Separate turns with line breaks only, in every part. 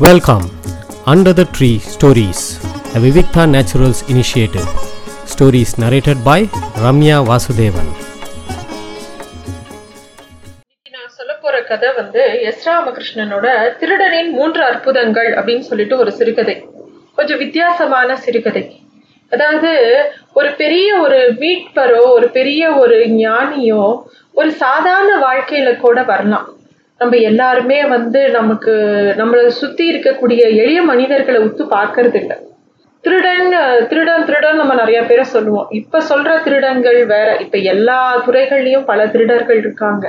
Welcome, Under the Tree Stories, a Vivikta Naturals initiative. Stories narrated by Ramya Vasudevan.
நான் சொல்ல போற கதை வந்து எஸ் ராமகிருஷ்ணனோட திருடனின் மூன்று அற்புதங்கள் அப்படின்னு சொல்லிட்டு ஒரு சிறுகதை கொஞ்சம் வித்தியாசமான சிறுகதை அதாவது ஒரு பெரிய ஒரு மீட்பரோ ஒரு பெரிய ஒரு ஞானியோ ஒரு சாதாரண வாழ்க்கையில கூட வரலாம் நம்ம எல்லாருமே வந்து நமக்கு நம்மளை சுற்றி இருக்கக்கூடிய எளிய மனிதர்களை உத்து பார்க்கறது இல்லை திருடன் திருடன் திருடன் நம்ம நிறைய பேரை சொல்லுவோம். இப்போ சொல்ற திருடங்கள் வேற. இப்போ எல்லா துறைகள்லையும் பல திருடர்கள் இருக்காங்க.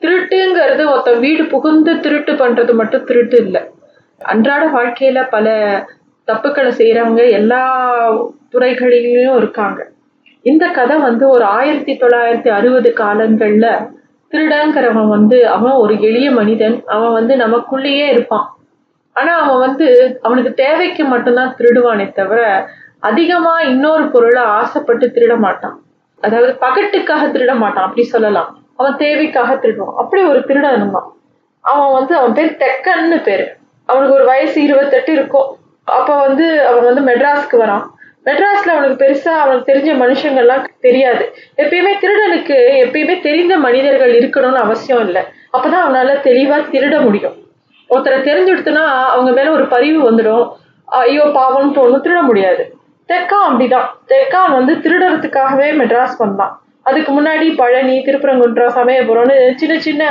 திருட்டுங்கிறது ஒருத்தன் வீடு புகுந்து திருட்டு பண்றது மட்டும் திருட்டு இல்லை. அன்றாட வாழ்க்கையில பல தப்புக்களை செய்யறவங்க எல்லா துறைகளிலும் இருக்காங்க. இந்த கதை வந்து ஒரு ஆயிரத்தி தொள்ளாயிரத்தி அறுபது காலங்கள்ல திருடங்கிறவன் வந்து அவன் ஒரு எளிய மனிதன். அவன் வந்து நமக்குள்ளேயே இருப்பான். ஆனா அவன் வந்து அவனுக்கு தேவைக்கு மட்டும்தான் திருடுவானே தவிர அதிகமா இன்னொரு பொருளை ஆசைப்பட்டு திருட மாட்டான். அதாவது பகட்டுக்காக திருட மாட்டான் அப்படி சொல்லலாம். அவன் தேவைக்காக திருடுவான். அப்படி ஒரு திருடன் இருந்தான் அவன் வந்து அவன் பேர் தெக்கன்னு பேரு. அவனுக்கு ஒரு வயசு இருபத்தெட்டு இருக்கும். அப்ப வந்து அவன் வந்து மெட்ராஸ்க்கு வரான். மெட்ராஸ்ல அவனுக்கு பெருசா அவனுக்கு தெரிஞ்ச மனுஷங்கள்லாம் தெரியாது. எப்பயுமே திருடனுக்கு எப்பயுமே தெரிந்த மனிதர்கள் இருக்கணும்னு அவசியம் இல்லை. அப்பதான் அவனால தெளிவா திருட முடியும். ஒருத்தரை தெரிஞ்சுடுத்துனா அவங்க மேல ஒரு பரிவு வந்துடும். ஐயோ பாவம்னு தோணும் திருட முடியாது. தெக்கான் அப்படிதான். தெக்கான் வந்து திருடுறதுக்காகவே மெட்ராஸ் வந்தான். அதுக்கு முன்னாடி பழனி திருப்பரங்குன்றம் சமயபுரம்னு சின்ன சின்ன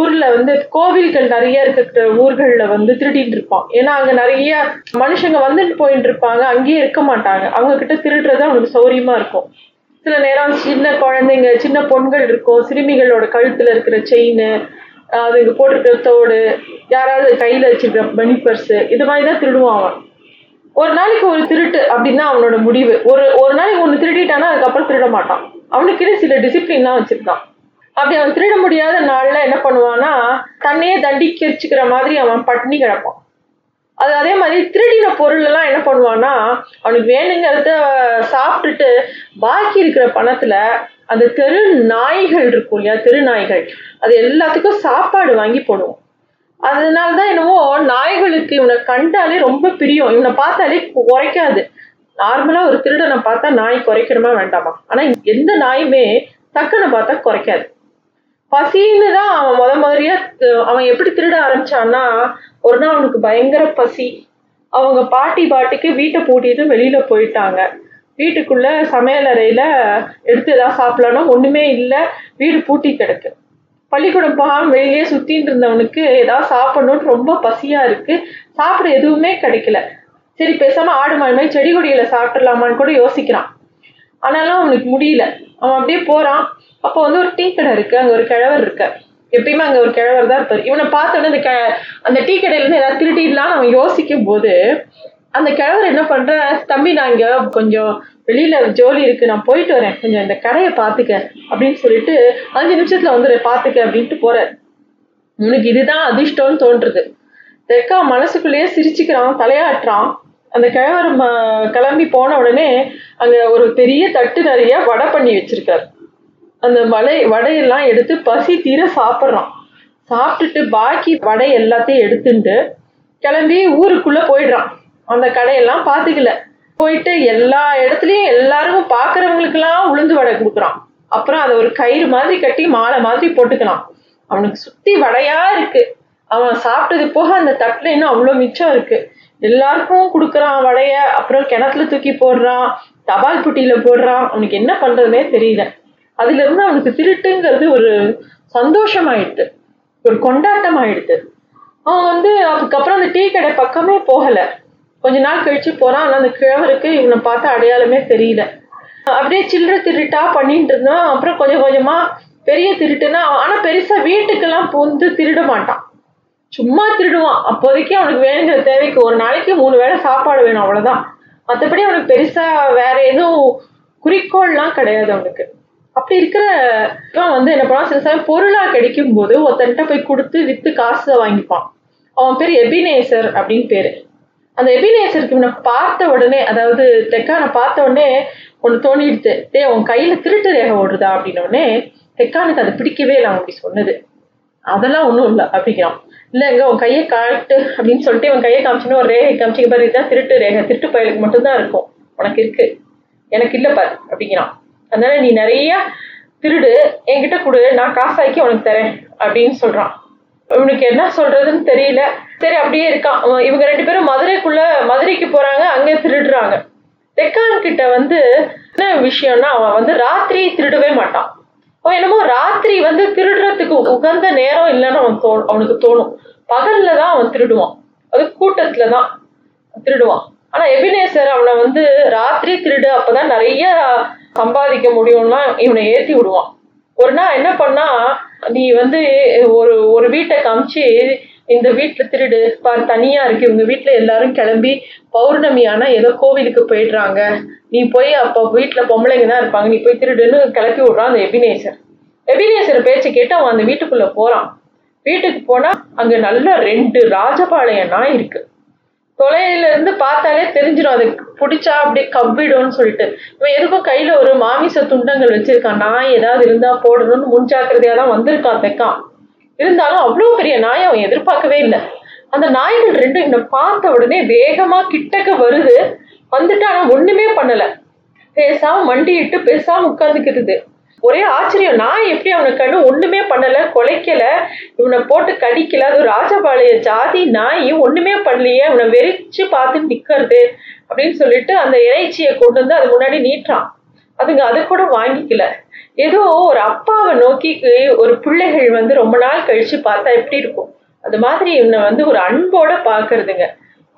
ஊர்ல வந்து கோவில்கள் நிறைய இருக்கிற ஊர்கள்ல வந்து திருடிட்டு இருப்பான். ஏன்னா அங்க நிறைய மனுஷங்க வந்துட்டு போயிட்டு இருப்பாங்க. அங்கேயே இருக்க மாட்டாங்க. அவங்க கிட்ட திருடுறது அவனுக்கு சௌரியமா இருக்கும். சில நேரம் சின்ன குழந்தைங்க சின்ன பொண்கள் இருக்கும். சிறுமிகளோட கழுத்துல இருக்கிற செயின் அதுங்க போட்டிருக்கிற தோடு யாராவது கையில வச்சிருக்கிற மணி பர்ஸ் இது மாதிரி தான் திருடுவான் அவன் ஒரு நாளைக்கு ஒரு திருட்டு அப்படின்னா அவனோட முடிவு. ஒரு ஒரு நாளைக்கு ஒன்று திருடிட்டானா அதுக்கப்புறம் திருட மாட்டான். அவனுக்குன்னு சில டிசிப்ளின்லாம் வச்சிருக்கான். அப்படி அவன் திருட முடியாத நாளில் என்ன பண்ணுவான்னா தன்னையே தண்டிக்கரிச்சுக்கிற மாதிரி அவன் பட்டினி கிடப்பான். அது அதே மாதிரி திருடின பொருள் எல்லாம் என்ன பண்ணுவான்னா அவனுக்கு வேணுங்கிறத சாப்பிட்டுட்டு பாக்கி இருக்கிற பணத்துல அந்த தெரு நாய்கள் இருக்கும் இல்லையா? தெரு நாய்கள். அது எல்லாத்துக்கும் சாப்பாடு வாங்கி போடுவோம். அதனால தான் என்னவோ நாய்களுக்கு இவனை கண்டாலே ரொம்ப பிரியம். இவனை பார்த்தாலே குறைக்காது. நார்மலா ஒரு திருடனை பார்த்தா நாய் குறைக்கணுமா வேண்டாமா? ஆனா எந்த நாயுமே தக்கனை பார்த்தா குறைக்காது. பசின்னு தான் அவன் முத மாதிரியா அவன் எப்படி திருட ஆரம்பிச்சான்னா ஒரு நாள் அவனுக்கு பயங்கர பசி. அவங்க பாட்டி பாட்டிக்கு வீட்டை பூட்டிட்டு வெளியில போயிட்டாங்க. வீட்டுக்குள்ள சமையலறையில எடுத்து ஏதாவது சாப்பிடலாம் ஒண்ணுமே இல்லை. வீடு பூட்டி கிடக்கு. பள்ளிக்கூடம் போகாம வெளியே சுத்தின்னு இருந்தவனுக்கு ஏதாவது சாப்பிடணும்னு ரொம்ப பசியா இருக்கு. சாப்பிட எதுவுமே கிடைக்கல. சரி பேசாம ஆடு மாடு மாதிரி செடி கொடிகளை சாப்பிடலாமான்னு கூட யோசிக்கிறான். ஆனாலும் அவனுக்கு முடியல. அவன் அப்படியே போறான். அப்போ வந்து ஒரு டீ கடை இருக்கு. அங்க ஒரு கிழவர் இருக்க எப்பயுமே அங்க ஒரு கிழவர் தான் இருப்பாரு. இவனை பார்த்தோன்னே அந்த கெ அந்த டீ கடையில இருந்து ஏதாவது திருடிடலாம்னு அவன் யோசிக்கும் போது அந்த கிழவர் என்ன பண்ற தம்பி நான் இங்க கொஞ்சம் வெளியில ஜோலி இருக்கு நான் போயிட்டு வரேன். கொஞ்சம் இந்த கடையை பாத்துக்க அப்படின்னு சொல்லிட்டு அஞ்சு நிமிஷத்துல வந்துடு பாத்துக்க அப்படின்ட்டு போறாரு. உனக்கு இதுதான் அதிர்ஷ்டம்னு தோன்றுது. தெக்கா மனசுக்குள்ளேயே சிரிச்சுக்கிறான் தலையாட்டுறான். அந்த கிழவர் ம- கிளம்பி போன உடனே அங்க ஒரு பெரிய தட்டு நிறைய வடை பண்ணி வச்சிருக்காரு. அந்த வடை வடையெல்லாம் எடுத்து பசி தீர சாப்பிட்றான். சாப்பிட்டுட்டு பாக்கி வடை எல்லாத்தையும் எடுத்துட்டு கிளம்பி ஊருக்குள்ள போயிடுறான். அந்த கடையெல்லாம் பார்த்துக்கல. போயிட்டு எல்லா இடத்துலயும் எல்லாருக்கும் பார்க்கறவங்களுக்கெல்லாம் உளுந்து வடை கொடுக்குறான். அப்புறம் அதை ஒரு கயிறு மாதிரி கட்டி மாலை மாதிரி போட்டுக்கலாம். அவனுக்கு சுத்தி வடையா இருக்கு. அவன் சாப்பிட்டது போக அந்த தட்டுல இன்னும் அவ்வளோ மிச்சம் இருக்கு. எல்லாருக்கும் கொடுக்குறான் வடைய. அப்புறம் கிணத்துல தூக்கி போடுறான். தபால் புட்டியில போடுறான். அவனுக்கு என்ன பண்றதுனே தெரியல. அதுல இருந்து அவனுக்கு திருட்டுங்கிறது ஒரு சந்தோஷம் ஆயிடுது ஒரு கொண்டாட்டம் ஆயிடுது அவன் வந்து அதுக்கப்புறம் அந்த டீ கடை பக்கமே போகலை. கொஞ்ச நாள் கழிச்சு போறான். ஆனா அந்த கிழவருக்கு இவனை பார்த்து அடையாளமே தெரியல. அப்படியே சில்லறை திருட்டா பண்ணிட்டு இருந்தோம் அப்புறம் கொஞ்சம் கொஞ்சமா பெரிய திருட்டுனா ஆனா பெருசா வீட்டுக்கெல்லாம் பூந்து திருட மாட்டான். சும்மா திருடுவான். அப்போதைக்கு அவனுக்கு வேணுங்கிற தேவைக்கு ஒரு நாளைக்கு மூணு வேளை சாப்பாடு வேணும் அவ்வளவுதான். மற்றபடி அவனுக்கு பெருசா வேற எதுவும் குறிக்கோள்லாம் கிடையாது அவனுக்கு. அப்படி இருக்கிற வந்து என்ன பண்ணுவான்? சில சமயம் பொருளா கிடைக்கும் போது ஒருத்தன்ட்ட போய் கொடுத்து வித்து காசை வாங்கிப்பான். அவன் பேர் எபினேசர் அப்படின்னு பேரு. அந்த எபினேசருக்கு இவனை பார்த்த உடனே அதாவது தெக்கானை பார்த்த உடனே ஒன்று தோணிடுச்சு டே உன் கையில் திருட்டு ரேகை ஓடுதா அப்படின்னோடனே தெக்கானுக்கு அதை பிடிக்கவே இல்லை அப்படி சொன்னது. அதெல்லாம் ஒன்றும் இல்லை அப்படிங்கிறான். இல்லை எங்க உன் கையை காட்டு அப்படின்னு சொல்லிட்டு உன் கையை காமிச்சுன்னு ஒரு ரேகை காமிச்சிக்க பாரு இதுதான் திருட்டு ரேகை. திருட்டு பயலுக்கு மட்டும்தான் இருக்கும். உனக்கு இருக்கு. எனக்கு இல்லை பாரு அப்படிங்கிறான். அதனால நீ நிறைய திருடு என்கிட்ட கொடு நான் காசாக்கி உனக்கு தரேன் அப்படின்னு சொல்கிறான் இவனுக்கு என்ன சொல்றதுன்னு தெரியல. சரி அப்படியே இருக்கான். அவன் இவங்க ரெண்டு பேரும் மதுரைக்குள்ள மதுரைக்கு போறாங்க அங்கே திருடுறாங்க. தெக்கான் கிட்ட வந்து என்ன விஷயம்னா அவன் வந்து ராத்திரி திருடவே மாட்டான். அவன் என்னமோ ராத்திரி வந்து திருடுறதுக்கு உகந்த நேரம் இல்லைன்னு அவன் தோ அவனுக்கு தோணும். பகல்ல தான் அவன் திருடுவான். அது கூட்டத்துல தான் திருடுவான். ஆனா எபினேசர் அவனை வந்து ராத்திரி திருடு அப்பதான் நிறைய சம்பாதிக்க முடியும்னா இவனை ஏத்தி விடுவான். ஒரு நாள் என்ன பண்ணா நீ வந்து ஒரு ஒரு வீட்டை காமிச்சு இந்த வீட்டில் திருடு பார் தனியாக இருக்கு. இவங்க வீட்டில் எல்லாரும் கிளம்பி பௌர்ணமி ஆனால் ஏதோ கோவிலுக்கு போயிடுறாங்க. நீ போய் அப்போ வீட்டில் பொம்பளைங்க தான் இருப்பாங்க. நீ போய் திருடுன்னு கிளப்பி விடுறான் அந்த எபினேசர். எபினேசர் பேச்சை கேட்டு அவன் அந்த வீட்டுக்குள்ளே போகிறான் வீட்டுக்கு போனால் அங்கே நல்ல ரெண்டு ராஜபாளைய நாய் தொலையில இருந்து பார்த்தாலே தெரிஞ்சிடும் அது பிடிச்சா அப்படியே கவ்விடும்னு சொல்லிட்டு. இவன் எதுக்கும் கையில ஒரு மாமிச துண்டங்கள் வச்சிருக்கான். நாய் ஏதாவது இருந்தா போடணும்னு முன்ஜாக்கிரதையா தான் வந்திருக்கான் தெக்கான் இருந்தாலும் அவ்வளோ பெரிய நாய் அவன் எதிர்பார்க்கவே இல்லை. அந்த நாய்கள் ரெண்டும் இவனை பார்த்த உடனே வேகமா கிட்டக்க வருது. வந்துட்டு ஆனா ஒண்ணுமே பண்ணல. பேசாம மண்டிட்டு பேசாம உட்காந்துக்கிறது ஒரே ஆச்சரியம். நான் எப்படி அவனை கண்டு ஒண்ணுமே பண்ணல கொலைக்கல இவனை போட்டு கடிக்கல அது ராஜபாளைய ஜாதி நாய் ஒண்ணுமே பண்ணலையே அவனை வெறிச்சு பார்த்து நிக்கிறது அப்படின்னு சொல்லிட்டு அந்த இறைச்சியை கொண்டு வந்து அது முன்னாடி நீட்டுறான். அதுங்க அதை கூட வாங்கிக்கல. ஏதோ ஒரு அப்பாவை நோக்கி ஒரு பிள்ளைகள் வந்து ரொம்ப நாள் கழிச்சு பார்த்தா எப்படி இருக்கும்? அது மாதிரி இவனை வந்து ஒரு அன்போட பாக்குறதுங்க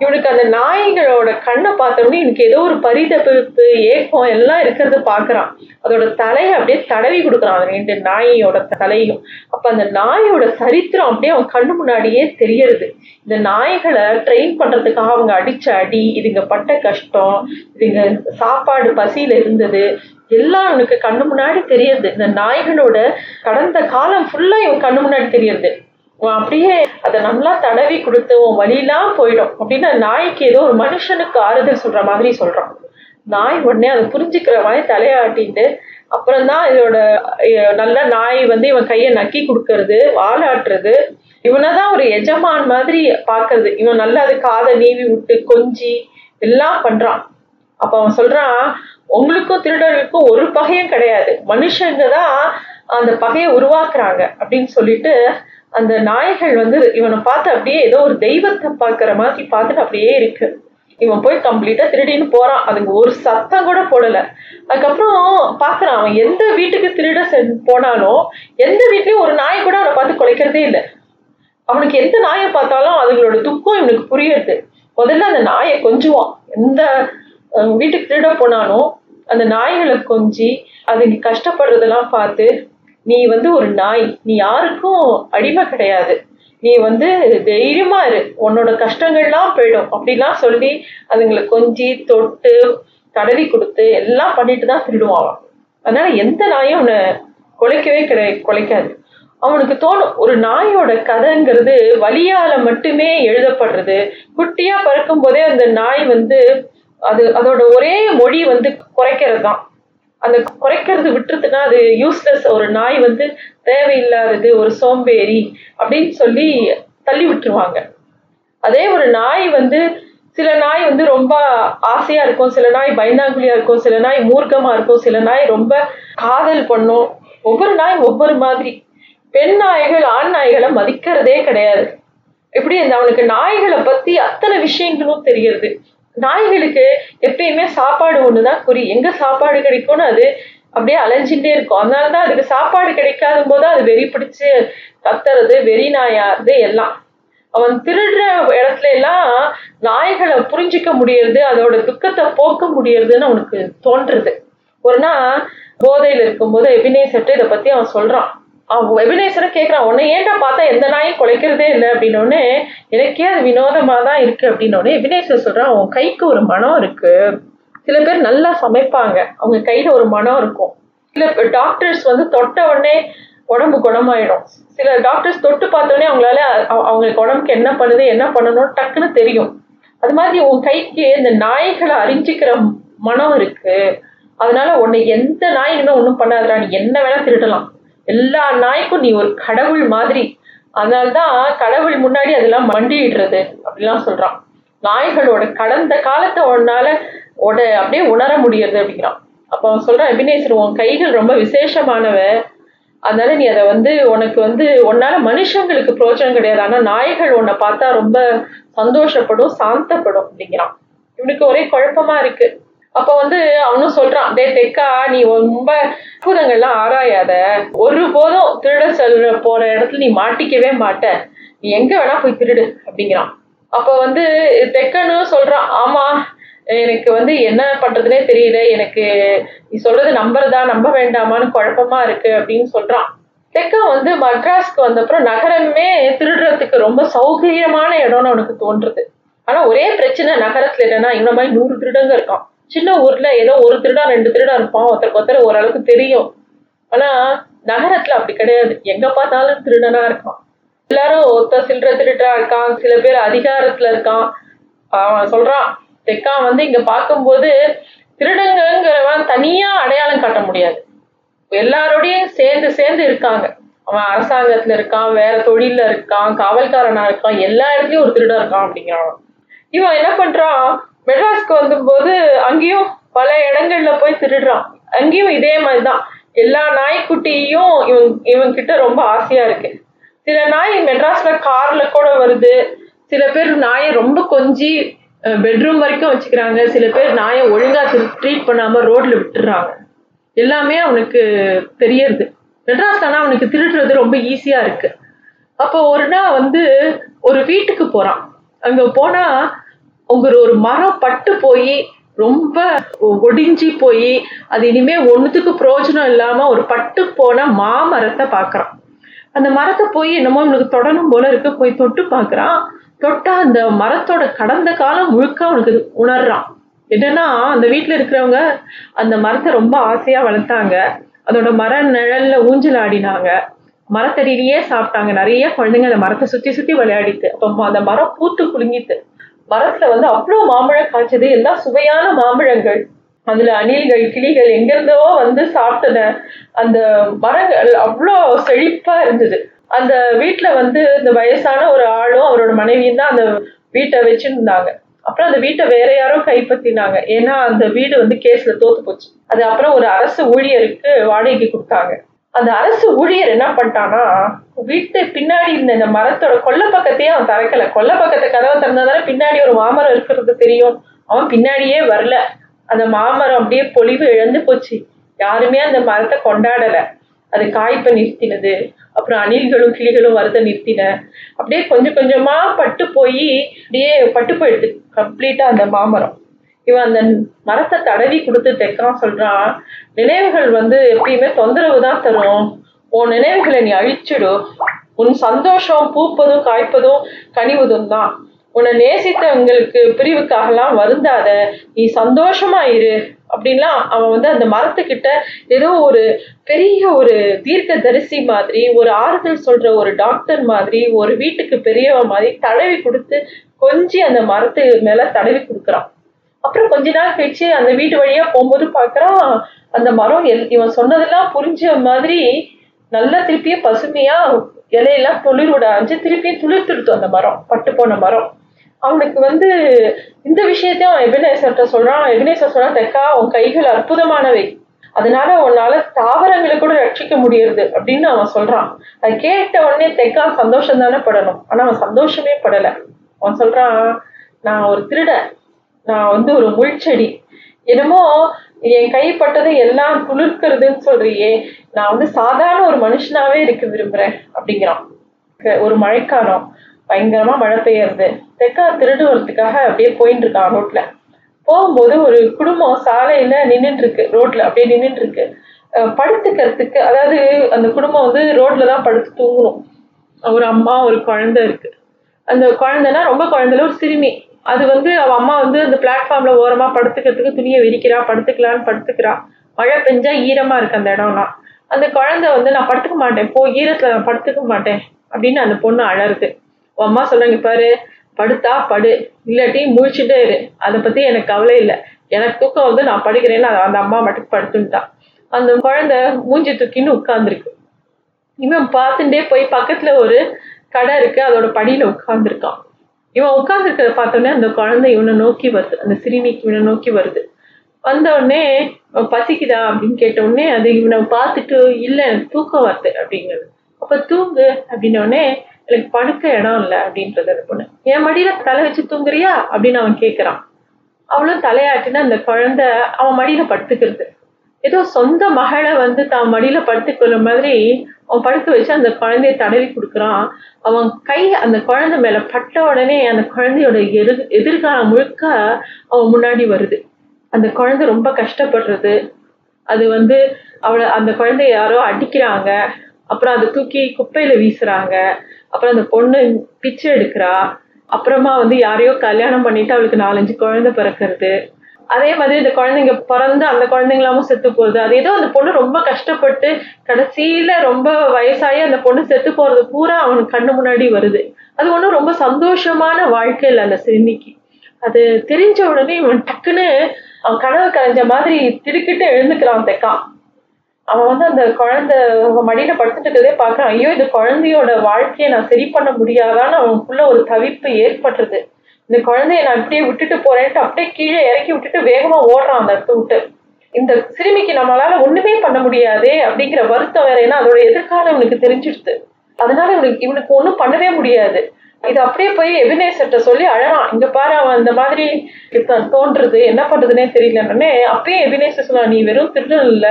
இவனுக்கு அந்த நாய்களோட கண்ணை பார்த்தோம்னே எனக்கு ஏதோ ஒரு பரிதபிப்பு ஏக்கம் எல்லாம் இருக்கிறத பார்க்குறான். அதோட தலையை அப்படியே தடவி கொடுக்குறான் அந்த ரெண்டு நாயோட தலையும் அப்போ அந்த நாயோட சரித்திரம் அப்படியே அவன் கண்ணு முன்னாடியே தெரியறது. இந்த நாய்களை ட்ரெயின் பண்ணுறதுக்காக அவங்க அடிச்ச அடி இதுங்க பட்ட கஷ்டம் இதுங்க சாப்பாடு பசியில் இருந்தது எல்லாம் அவனுக்கு கண்ணு முன்னாடி தெரியறது. இந்த நாய்களோட கடந்த காலம் ஃபுல்லாக இவன் கண்ணு முன்னாடி தெரியறது. அப்படியே அதை நல்லா தடவி கொடுத்து உன் வழியெல்லாம் போயிடும். அப்படின்னு நாய்க்கு ஏதோ ஒரு மனுஷனுக்கு ஆறுதல் சொல்ற மாதிரி சொல்றான். நாய் உடனே அதை புரிஞ்சுக்கிற மாதிரி தலையாட்டிட்டு அப்புறம் தான் இதோட நல்ல நாய் வந்து இவன் கையை நக்கி கொடுக்கறது வாலாட்டுறது. இவனை தான் ஒரு எஜமான் மாதிரி பார்க்கறது. இவன் நல்லா அது காதை நீவி விட்டு கொஞ்சி எல்லாம் பண்றான். அப்ப அவன் சொல்றான் உங்களுக்கும் திருடர்களுக்கும் ஒரு பகையும் கிடையாது. மனுஷங்க தான் அந்த பகையை உருவாக்குறாங்க. அப்படின்னு சொல்லிட்டு அந்த நாய்கள் வந்து இவனை பார்த்து அப்படியே ஏதோ ஒரு தெய்வத்தை பார்க்குற மாதிரி பார்த்துட்டு அப்படியே இருக்கு. இவன் போய் கம்ப்ளீட்டா திருடின்னு போறான். அதுங்க ஒரு சத்தம் கூட போடல. அதுக்கப்புறம் பாக்குறான் அவன் எந்த வீட்டுக்கு திருட போனாலும் எந்த வீட்லயும் ஒரு நாய் கூட அவனை பார்த்து குலைக்கிறதே இல்லை. அவனுக்கு எந்த நாயை பார்த்தாலும் அதுங்களோட துக்கம் இவனுக்கு புரியுது. முதல்ல அந்த நாயை கொஞ்சுவான். எந்த வீட்டுக்கு திருட போனாலும் அந்த நாய்களை கொஞ்சி அதுங்க கஷ்டப்படுறதெல்லாம் பார்த்து நீ வந்து ஒரு நாய். நீ யாருக்கும் அடிமை கிடையாது. நீ வந்து தைரியமா இரு. உன்னோட கஷ்டங்கள்லாம் போயிடும். அப்படிலாம் சொல்லி அதுங்களை கொஞ்சி தொட்டு தடவி கொடுத்து எல்லாம் பண்ணிட்டு தான் திருடுவான் அதனால எந்த நாயும் அவனை குலைக்கவே கிடை குலைக்காது. அவனுக்கு தோணும் ஒரு நாயோட கதைங்கிறது வலியால மட்டுமே எழுதப்படுறது. குட்டியா பறக்கும் போதே அந்த நாய் வந்து அது அதோட ஒரே மொழி வந்து குறைக்கிறது தான் அந்த குறைக்கிறது விட்டுருதுன்னா அது யூஸ்லெஸ் ஒரு நாய் வந்து தேவையில்லாதது ஒரு சோம்பேறி அப்படின்னு சொல்லி தள்ளி விட்டுருவாங்க. அதே ஒரு நாய் வந்து சில நாய் வந்து ரொம்ப ஆசையாக இருக்கும் சில நாய் பயந்தாங்குழியாக இருக்கும் சில நாய் மூர்க்கமாக இருக்கும் சில நாய் ரொம்ப காதல் பண்ணும். ஒவ்வொரு நாய் ஒவ்வொரு மாதிரி. பெண் நாய்கள் ஆண் நாய்களை மதிக்கிறதே கிடையாது. இப்படி இந்த அவனுக்கு நாய்களை பற்றி அத்தனை விஷயங்களும் தெரியுது. நாய்களுக்கு எப்பயுமே சாப்பாடு ஒண்ணுதான் குறி. எங்க சாப்பாடு கிடைக்கும்னு அது அப்படியே அலைஞ்சிட்டே இருக்கும். அதனாலதான் அதுக்கு சாப்பாடு கிடைக்காத போது அது வெறி பிடிச்சி கத்துறது வெறி நாயாது எல்லாம். அவன் திருடுற இடத்துல எல்லாம் நாய்களை புரிஞ்சிக்க முடியறது அதோட துக்கத்தை போக்க முடியறதுன்னு அவனுக்கு தோன்றுறது ஒரு நாள் போதையில் இருக்கும்போது எபினேசர்ட்ட இதை பத்தி அவன் சொல்றான். அவன் வெபினேசரை கேட்குறான் உன்னை ஏன்டா பார்த்தா எந்த நாயும் குலைக்கிறதே இல்லை? அப்படின்னோடனே எனக்கே அது வினோதமா தான் இருக்கு. அப்படின்னோடனே எபினேசர் சொல்றான் உன் கைக்கு ஒரு மனம் இருக்கு. சில பேர் நல்லா சமைப்பாங்க. அவங்க கையில ஒரு மனம் இருக்கும். சில டாக்டர்ஸ் வந்து தொட்ட உடனே உடம்பு குணமாயிடும். சில டாக்டர்ஸ் தொட்டு பார்த்தோடனே அவங்களால அவங்களுக்கு உடம்புக்கு என்ன பண்ணுது என்ன பண்ணணும் டக்குன்னு தெரியும். அது மாதிரி உன் கைக்கு இந்த நாய்களை அறிஞ்சிக்கிற மனம் இருக்கு. அதனால உன்னை எந்த நாயினுமே ஒன்றும் பண்ணாதடா நீ என்ன வேணா திருடலாம். எல்லா நாய்க்கும் நீ ஒரு கடவுள் மாதிரி. அதனால்தான் கடவுள் முன்னாடி அதெல்லாம் மண்டிடுறது அப்படிலாம் சொல்றான். நாய்களோட கடந்த காலத்தை உன்னால உட அப்படியே உணர முடியறது அப்படிங்கிறான். அப்போ அவன் சொல்றான் எபினேசர் உன் கைகள் ரொம்ப விசேஷமானவ. அதனால நீ அதை வந்து உனக்கு வந்து உன்னால மனுஷங்களுக்கு பிரோஜனம் கிடையாது. ஆனா நாய்கள் உன்னை பார்த்தா ரொம்ப சந்தோஷப்படும் சாந்தப்படும் அப்படிங்கிறான். இவனுக்கு ஒரே குழப்பமா இருக்கு. அப்ப வந்து அவனும் சொல்றான் டே தெக்கா நீ ரொம்ப அற்புதங்கள்லாம் ஆராயாத. ஒரு போதும் திருட செல்ற போற இடத்துல நீ மாட்டிக்கவே மாட்ட. நீ எங்க வேணா போய் திருடு அப்படிங்கிறான். அப்ப வந்து தெக்கனும் சொல்றான் ஆமா எனக்கு வந்து என்ன பண்றதுனே தெரியல. எனக்கு நீ சொல்றது நம்புறதா? நம்ப வேண்டாமான்னு குழப்பமா இருக்கு அப்படின்னு சொல்றான். தெக்கா வந்து மட்ராஸ்க்கு வந்தப்புறம் நகரமே திருடுறதுக்கு ரொம்ப சௌகரியமான இடம்னு அவனுக்கு தோன்றுது. ஆனா ஒரே பிரச்சனை நகரத்துல என்னன்னா இவன மாதிரி நூறு திருடங்க இருக்கான். சின்ன ஊர்ல ஏதோ ஒரு திருடா ரெண்டு திருடா இருப்பான். ஒருத்தருக்கு ஒருத்தர் ஓரளவுக்கு தெரியும். ஆனா நகரத்துல அப்படி கிடையாது. எங்க பார்த்தாலும் திருடனா இருக்கான். எல்லாரும் ஒத்த சில்லற திருடா இருக்கான். சில பேர் அதிகாரத்துல இருக்கான். அவன் சொல்றான் தெக்கான் வந்து இங்க பார்க்கும்போது திருடங்கிறவன் தனியா அடையாளம் காட்ட முடியாது. எல்லாரோடையும் சேர்ந்து சேர்ந்து இருக்காங்க. அவன் அரசாங்கத்துல இருக்கான் வேற தொழில்ல இருக்கான் காவல்காரனா இருக்கான் எல்லா இடத்துலயும் ஒரு திருடன் இருக்கான். அப்படிங்கிறான். இவன் என்ன பண்றான்? மெட்ராஸ்க்கு வந்தபோது அங்கேயும் பல இடங்கள்ல போய் திருடுறான். அங்கேயும் இதே மாதிரிதான். எல்லா நாய்க்குட்டியும் இவன் இவன் கிட்ட ரொம்ப ஆசையா இருக்கு. சில நாய் மெட்ராஸ்ல கார்ல கூட வருது. சில பேர் நாயை ரொம்ப கொஞ்சி பெட்ரூம் வரைக்கும் வச்சுக்கிறாங்க. சில பேர் நாயை ஒழுங்கா ட்ரீட் பண்ணாம ரோட்ல விட்டுறாங்க. எல்லாமே அவனுக்கு தெரியறது. மெட்ராஸ்லனா அவனுக்கு திருடுறது ரொம்ப ஈஸியா இருக்கு. அப்போ ஒரு நாள் வந்து ஒரு வீட்டுக்கு போறான். அங்க போனா உங்கள் ஒரு மரம் பட்டு போய் ரொம்ப ஒடிஞ்சி போய் அது இனிமே ஒன்றுத்துக்கு பிரயோஜனம் இல்லாமல் ஒரு பட்டு போன மாமரத்தை பார்க்குறான் அந்த மரத்தை போய் என்னமோ இவனுக்கு தொடணும் போல இருக்கு போய் தொட்டு பார்க்குறான் தொட்டா அந்த மரத்தோட கடந்த காலம் முழுக்க அவனுக்கு உணர்றான். என்னன்னா அந்த வீட்டில் இருக்கிறவங்க அந்த மரத்தை ரொம்ப ஆசையாக வளர்த்தாங்க. அதோட மர நிழல்ல ஊஞ்சல் ஆடினாங்க. மரத்தடியிலேயே சாப்பிட்டாங்க. நிறைய குழந்தைங்க அந்த மரத்தை சுற்றி சுற்றி விளையாடிட்டு அப்போ அந்த மரம் பூத்து குலுங்கிட்டு. மரத்துல வந்து அவ்வளோ மாம்பழம் காய்ச்சது எல்லாம் சுவையான மாம்பழங்கள். அதுல அணில்கள் கிளிகள் எங்கிருந்தோ வந்து சாப்பிட்டத அந்த மரங்கள் அவ்வளோ செழிப்பா இருந்தது. அந்த வீட்டுல வந்து இந்த வயசான ஒரு ஆளும் அவரோட மனைவியும் தான் அந்த வீட்டை வச்சிருந்தாங்க. அப்புறம் அந்த வீட்டை வேற யாரோ கைப்பற்றினாங்க. ஏன்னா அந்த வீடு வந்து கேஸ்ல தோத்து போச்சு. அது அப்புறம் ஒரு அரசு ஊழியருக்கு வாடகைக்கு கொடுத்தாங்க. அந்த அரசு ஊழியர் என்ன பண்ணிட்டான்னா வீட்டு பின்னாடி இருந்த இந்த மரத்தோட கொல்ல பக்கத்தையே அவன் திறக்கல. கொல்ல பக்கத்தை கதவை திறந்தாதானே பின்னாடி ஒரு மாமரம் இருக்கிறது தெரியும். அவன் பின்னாடியே வரல. அந்த மாமரம் அப்படியே பொலிவு இழந்து போச்சு. யாருமே அந்த மரத்தை கொண்டாடல. அது காய்ப்பை நிறுத்தினது. அப்புறம் அணில்களும் கிளிகளும் வரத நிறுத்தின. அப்படியே கொஞ்சம் கொஞ்சமா பட்டு போய் அப்படியே பட்டு போயிடுது. கம்ப்ளீட்டா அந்த மாமரம். இவன் அந்த மரத்தை தடவி கொடுத்து தெக்கான் சொல்றான் நினைவுகள் வந்து எப்பயுமே தொந்தரவு தான் தரும். உன் நினைவுகளை நீ அழிச்சிடு. உன் சந்தோஷம் பூப்பதும் காய்ப்பதும் கனிவதும் தான். உன்னை நேசித்தவங்களுக்கு பிரிவுக்காகலாம் வருந்தாத. நீ சந்தோஷமா இரு. அப்படின்லாம் அவன் வந்து அந்த மரத்துக்கிட்ட ஏதோ ஒரு பெரிய ஒரு தீர்க்க தரிசி மாதிரி ஒரு ஆறுதல் சொல்ற ஒரு டாக்டர் மாதிரி ஒரு வீட்டுக்கு பெரியவன் மாதிரி தடவி கொடுத்து கொஞ்சி அந்த மரத்து மேல தடவி கொடுக்குறான். அப்புறம் கொஞ்ச நாள் கழிச்சு அந்த வீட்டு வழியா போகும்போது பாக்குறான் அந்த மரம் எல் இவன் சொன்னதெல்லாம் புரிஞ்ச மாதிரி நல்லா திருப்பியும் பசுமையா இலையெல்லாம் துளிர் விட ஆரம்பிச்சு திருப்பியும் துளிர்த்துடுத்து அந்த மரம் பட்டு போன மரம். அவனுக்கு வந்து இந்த விஷயத்தையும் அவன் எபினேசர்கிட்ட சொல்றான். எபினேசர் சொல்றான் தெக்கா உன் கைகள் அற்புதமானவை. அதனால உன்னால தாவரங்களை கூட ரட்சிக்க முடியறது. அப்படின்னு அவன் சொல்றான். அதை கேட்ட உடனே தெக்கா சந்தோஷம் தானே படணும். ஆனா அவன் சந்தோஷமே படல. அவன் சொல்றான் நான் ஒரு திருடன். நான் வந்து ஒரு முள்செடி என்னமோ என் கைப்பட்டதை எல்லாம் துளிர்க்கிறதுன்னு சொல்றியே நான் வந்து சாதாரண ஒரு மனுஷனாவே இருக்க விரும்புறேன் அப்படிங்கிறான். ஒரு மழைக்காலம் பயங்கரமா மழை பெய்யறது. தெக்கா திருடுவதுக்காக அப்படியே போயிட்டு இருக்கான் ரோட்ல. போகும்போது ஒரு குடும்பம் சாலையில நின்றுட்டு இருக்கு ரோட்ல அப்படியே நின்றுட்டு இருக்கு படுத்துக்கிறதுக்கு அதாவது அந்த குடும்பம் வந்து ரோட்ல தான் படுத்து தூங்கணும். ஒரு அம்மா ஒரு குழந்தை இருக்கு. அந்த குழந்தைனா ரொம்ப குழந்தைல ஒரு சிறுமி. அது வந்து அவள் அம்மா வந்து அந்த பிளாட்ஃபார்ம்ல ஓரமா படுத்துக்கிறதுக்கு துணியை விரிக்கிறா படுத்துக்கலான்னு படுத்துக்கிறா. மழை பெஞ்சா ஈரமா இருக்கு அந்த இடம்லாம். அந்த குழந்தை வந்து நான் படுத்துக்க மாட்டேன். போ ஈரத்துல நான் படுத்துக்க மாட்டேன் அப்படின்னு அந்த பொண்ணு அழருது உன் அம்மா சொல்றாங்க பாரு படுத்தா படு இல்லாட்டி முழிச்சுட்டே இரு. அதை பத்தி எனக்கு கவலை இல்லை. எனக்கு தூக்கம் வந்து நான் படுக்கிறேன்னு அந்த அம்மா மட்டும் படுத்துட்டான் அந்த குழந்தை மூஞ்சி தூக்கின்னு உட்கார்ந்துருக்கு. இவன் பார்த்துட்டே போய் பக்கத்துல ஒரு கடை இருக்கு அதோட படியில உட்கார்ந்துருக்கான். இவன் உட்கார்ந்துருக்கிறத பார்த்தோன்னே அந்த குழந்தை இவனை நோக்கி வருது. அந்த சிறுமிக்கு இவனை நோக்கி வருது. வந்த உடனே பசிக்குதா அப்படின்னு கேட்ட உடனே அது இவனை பார்த்துட்டு இல்லை எனக்கு தூக்கம் வருது அப்படிங்கிறது. அப்ப தூங்கு அப்படின்ன உடனே எனக்கு படுக்க இடம் இல்லை அப்படின்றது அந்த பொண்ணு. என் மடியில தலை வச்சு தூங்குறியா? அப்படின்னு அவன் கேட்குறான் அவளும் தலையாட்டினா அந்த குழந்தை அவன் மடியில படுத்துக்கிறது. ஏதோ சொந்த மகளை வந்து தான் மடியில படுத்துக்கொள்ள மாதிரி அவன் படுக்க வச்சு அந்த குழந்தைய தடவி கொடுக்குறான். அவன் கை அந்த குழந்தை மேல பட்ட உடனே அந்த குழந்தையோட எதிர் எதிர்காலம் முழுக்க அவன் முன்னாடி வருது. அந்த குழந்தை ரொம்ப கஷ்டப்படுறது. அது வந்து அவளை அந்த குழந்தைய யாரோ அடிக்கிறாங்க. அப்புறம் அதை தூக்கி குப்பையில வீசுறாங்க. அப்புறம் அந்த பொண்ணு பிச்சை எடுக்கிறா. அப்புறமா வந்து யாரையோ கல்யாணம் பண்ணிட்டு அவளுக்கு நாலஞ்சு குழந்தை பிறக்கிறது. அதே மாதிரி இந்த குழந்தைங்க பிறந்து அந்த குழந்தைங்களாமும் செத்து போகுது. அது ஏதோ அந்த பொண்ணு ரொம்ப கஷ்டப்பட்டு கடைசியில ரொம்ப வயசாகி அந்த பொண்ணு செத்து போறது பூரா அவனுக்கு கண்ணு முன்னாடி வருது. அது ஒன்றும் ரொம்ப சந்தோஷமான வாழ்க்கை இல்லை அந்த சிறுமிக்கு அது தெரிஞ்ச உடனே இவன் டக்குன்னு அவன் கனவு கலைஞ்ச மாதிரி திடுக்கிட்டு எழுந்துக்கிறான் தெக்கா அவன் வந்து அந்த குழந்தை மடியில படுத்துட்டு இருக்கதே பார்க்கறான். ஐயோ இந்த குழந்தையோட வாழ்க்கையை நான் சரி பண்ண முடியாதான்னு அவனுக்குள்ள ஒரு தவிப்பு ஏற்படுறது இந்த குழந்தைய நான் இப்படியே விட்டுட்டு போறேன்ட்டு அப்படியே கீழே இறக்கி விட்டுட்டு வேகமா ஓடுறான் அந்த இடத்த விட்டு இந்த சிறுமிக்கு நம்மளால ஒண்ணுமே பண்ண முடியாதே அப்படிங்கிற வருத்தம் வேற ஏன்னா அதோட எதிர்காலம் இவனுக்கு தெரிஞ்சிடுது. அதனால இவனுக்கு இவனுக்கு ஒண்ணும் பண்ணவே முடியாது. இது அப்படியே போய் எபினேசர்ட்ட சொல்லி அழறான். இங்க பாரு அவன் இந்த மாதிரி தோன்றுறது என்ன பண்றதுன்னே தெரியலன்னே அப்பயே எபினேசர் சொன்னான் நீ வெறும் திருடன் இல்ல.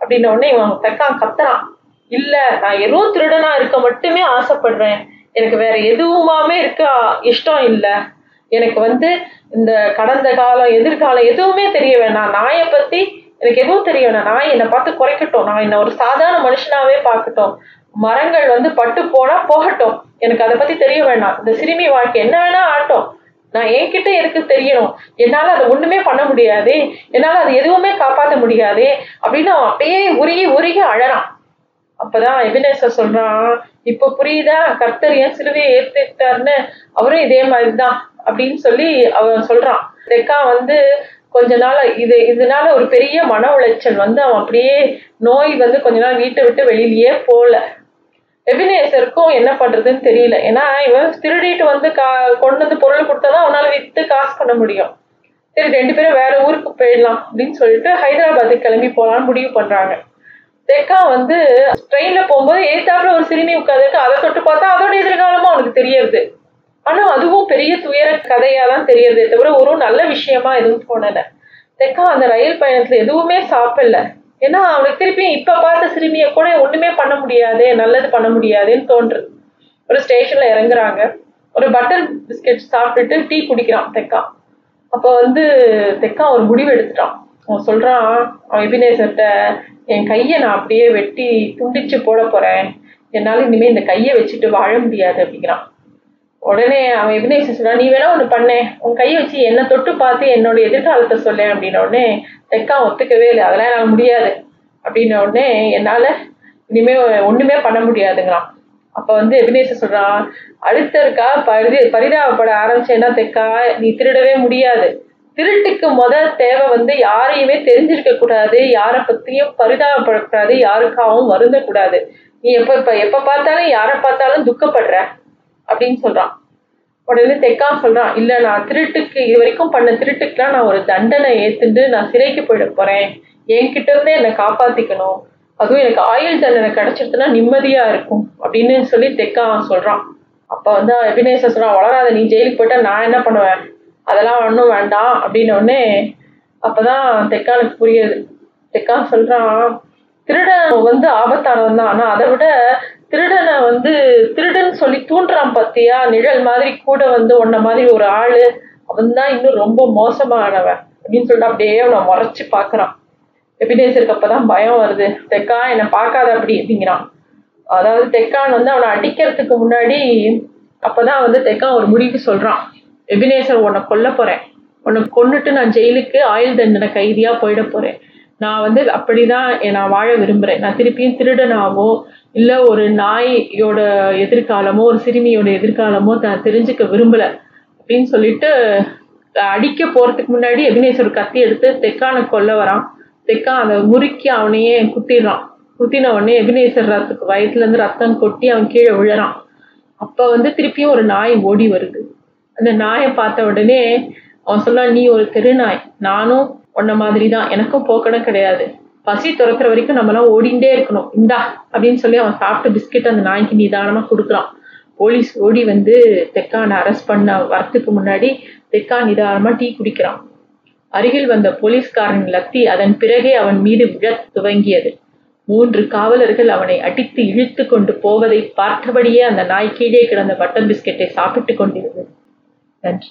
அப்படின்ன உடனே இவன் தக்கான் கத்துறான். இல்ல நான் எதுவும் திருடனா இருக்க மட்டுமே ஆசைப்படுறேன். எனக்கு வேற எதுவுமாமே இருக்க? இஷ்டம் இல்லை. எனக்கு வந்து இந்த கடந்த காலம் எதிர்காலம் எதுவுமே தெரிய வேணாம். நாயை பத்தி எனக்கு எதுவும் தெரிய வேணாம். நாய் என்னை பார்த்து குறைக்கட்டும். நான் என்ன ஒரு சாதாரண மனுஷனாவே பார்க்கட்டும். மரங்கள் வந்து பட்டு போனா போகட்டும். எனக்கு அதை பத்தி தெரிய வேணாம். இந்த சிறுமி வாழ்க்கை என்ன வேணா ஆட்டும் நான் என்கிட்ட எனக்கு தெரியணும்? என்னால அதை ஒண்ணுமே பண்ண முடியாது. என்னால அது எதுவுமே காப்பாற்ற முடியாது. அப்படின்னு அவன் அப்படியே உருகி உருகி அழறான். அப்பதான் எபினேசர் சொல்றான் இப்ப புரியுதா? கர்த்தர் ஏன் சிலுவையை ஏற்றுக்கிட்டாருன்னு அவரும் இதே மாதிரிதான். அப்படின்னு சொல்லி அவன் சொல்றான். ரெக்கா வந்து கொஞ்ச நாள் இது இதனால ஒரு பெரிய மன உளைச்சல் வந்து அவன் அப்படியே நோய் வந்து கொஞ்ச நாள் வீட்டை விட்டு வெளியிலயே போகல எபினேசருக்கும் என்ன பண்றதுன்னு தெரியல. ஏன்னா இவன் திருடிட்டு வந்து கா கொண்டு வந்து பொருள் கொடுத்தாதான் அவனால வித்து காசு பண்ண முடியும். சரி ரெண்டு பேரும் வேற ஊருக்கு போயிடலாம் அப்படின்னு சொல்லிட்டு ஹைதராபாத்துக்கு கிளம்பி போலாம்னு முடிவு பண்றாங்க. தெக்கா வந்து ட்ரெயின்ல போகும்போது ஏத்தாப்புல ஒரு சிறுமி உட்காந்துருக்கு அதை தொட்டு பார்த்தா அதோட எதிர்காலமும் அவனுக்கு தெரியறது. ஆனா அதுவும் பெரிய துயர கதையா தான் தெரியறதே தவிர ஒரு நல்ல விஷயமா எதுவும் தோணல. தெக்கா அந்த ரயில் பயணத்துல எதுவுமே சாப்பிடல. ஏன்னா அவனுக்கு திருப்பி இப்ப பார்த்த சிறுமியை கூட ஒண்ணுமே பண்ண முடியாதே நல்லது பண்ண முடியாதேன்னு தோன்றுது ஒரு ஸ்டேஷன்ல இறங்குறாங்க. ஒரு பட்டர் பிஸ்கெட் சாப்பிட்டுட்டு டீ குடிக்கிறான் தெக்கா. அப்போ வந்து தெக்கா ஒரு முடிவு எடுத்துட்டான். அவன் சொல்றான் அவன் எபினேசர்கிட்ட என் கையை நான் அப்படியே வெட்டி துண்டிச்சு போட போறேன். என்னால இனிமே இந்த கையை வச்சுட்டு வாழ முடியாது அப்படிங்கிறான். உடனே அவன் எபினேசர் சொன்னான் நீ வேணா ஒன்று பண்ணேன் உன் கையை வச்சு என்னை தொட்டு பார்த்து என்னோட எதிர்காலத்தை சொல்லேன் அப்படின்ன உடனே தெக்கா ஒத்துக்கவே இல்லை. அதெல்லாம் என்னால் முடியாது. அப்படின்ன உடனே என்னால் இனிமே ஒன்றுமே பண்ண முடியாதுங்கிறான் அப்போ வந்து எபினேசர் சொல்கிறான் அடுத்த இருக்கா பரி பரிதாபப்பட ஆரம்பிச்சேன்னா தெக்கா நீ திருடவே முடியாது. திருட்டுக்கு முதல் தேவை வந்து யாரையுமே தெரிஞ்சிருக்க கூடாது. யாரை பற்றியும் பரிதாபப்படக்கூடாது யாருக்காகவும் வருந்தக்கூடாது நீ எப்போ இப்போ எப்போ பார்த்தாலும் யாரை பார்த்தாலும் துக்கப்படுற. அப்படின்னு சொல்றான். உடனே தெக்கா சொல்றான் இல்ல நான் திருட்டுக்கு இது வரைக்கும் பண்ண திருட்டுக்குலாம் நான் ஒரு தண்டனை ஏத்துண்டு நான் சிறைக்கு போயிட போறேன். என்கிட்ட இருந்தே என்னை காப்பாத்திக்கணும். அதுவும் எனக்கு ஆயுள் தண்டனை கிடைச்சிருச்சுன்னா நிம்மதியா இருக்கும். அப்படின்னு சொல்லி தெக்கா சொல்றான். அப்ப வந்து அபிநேச சொல்றான் வளராத நீ ஜெயிலுக்கு போயிட்டா நான் என்ன பண்ணுவேன்? அதெல்லாம் ஒன்றும் வேண்டாம். அப்படின்ன உடனே அப்பதான் தெக்கானுக்கு புரியுது. தெக்கா சொல்றான் திருடன் வந்து ஆபத்தானவன் தான். ஆனா அதை விட திருடனை வந்து திருடன் சொல்லி தூண்டுறான் பாத்தியா? நிழல் மாதிரி கூட வந்து உன்ன மாதிரி ஒரு ஆளு அவன் தான் இன்னும் ரொம்ப மோசமானவன் அப்படின்னு சொல்லிட்டு அப்படியே அவனை முறைச்சு பாக்குறான் எபினேசருக்கு அப்பதான் பயம் வருது. தெக்கா என்னை பார்க்காத அப்படி அப்படிங்கிறான். அதாவது தெக்கான் வந்து அவனை அடிக்கிறதுக்கு முன்னாடி அப்பதான் வந்து தெக்கான் ஒரு முடிவு சொல்றான். எபினேசர் உன்னை கொல்ல போறேன். உன்னை கொன்னுட்டு நான் ஜெயிலுக்கு ஆயுள் தண்டனை கைதியா போயிட போறேன். நான் வந்து அப்படிதான் நான் வாழ விரும்புறேன். நான் திருப்பியும் திருடனாவோ இல்ல ஒரு நாயோட எதிர்காலமோ ஒரு சிறுமியோட எதிர்காலமோ நான் தெரிஞ்சுக்க விரும்பல. அப்படின்னு சொல்லிட்டு அடிக்க போறதுக்கு முன்னாடி எபினேஸ்வர் கத்தி எடுத்து தெக்கானை கொல்ல வரான். தெக்கா அதை முறுக்கி அவனையே குத்திடுறான். குத்தின உடனே எபினேஸ்வர் ரத்துக்கு வயிற்றுல இருந்து ரத்தம் கொட்டி அவன் கீழே விழறான். அப்ப வந்து திருப்பியும் ஒரு நாய் ஓடி வருது. அந்த நாயை பார்த்த உடனே அவன் சொல்ல நீ ஒரு தெருநாய். நானும் உன்ன மாதிரி தான் எனக்கும் போக்கடம் கிடையாது. பசி துறக்கிற வரைக்கும் நம்மளாம் ஓடிண்டே இருக்கணும். இந்தா அப்படின்னு சொல்லி அவன் சாப்பிட்ட பிஸ்கெட் அந்த நாய்க்கு நிதானமா கொடுக்குறான். போலீஸ் ஓடி வந்து தெக்கானை அரெஸ்ட் பண்ண வரத்துக்கு முன்னாடி தெக்கா நிதானமா டீ குடிக்கிறான். அருகில் வந்த போலீஸ்காரன் லத்தி அதன் பிறகே அவன் மீது விழத் துவங்கியது. மூன்று காவலர்கள் அவனை அடித்து இழுத்து கொண்டு போவதை பார்த்தபடியே அந்த நாய் கீழே கிடந்த பட்டர் பிஸ்கெட்டை சாப்பிட்டு கொண்டிருந்தது. நன்றி.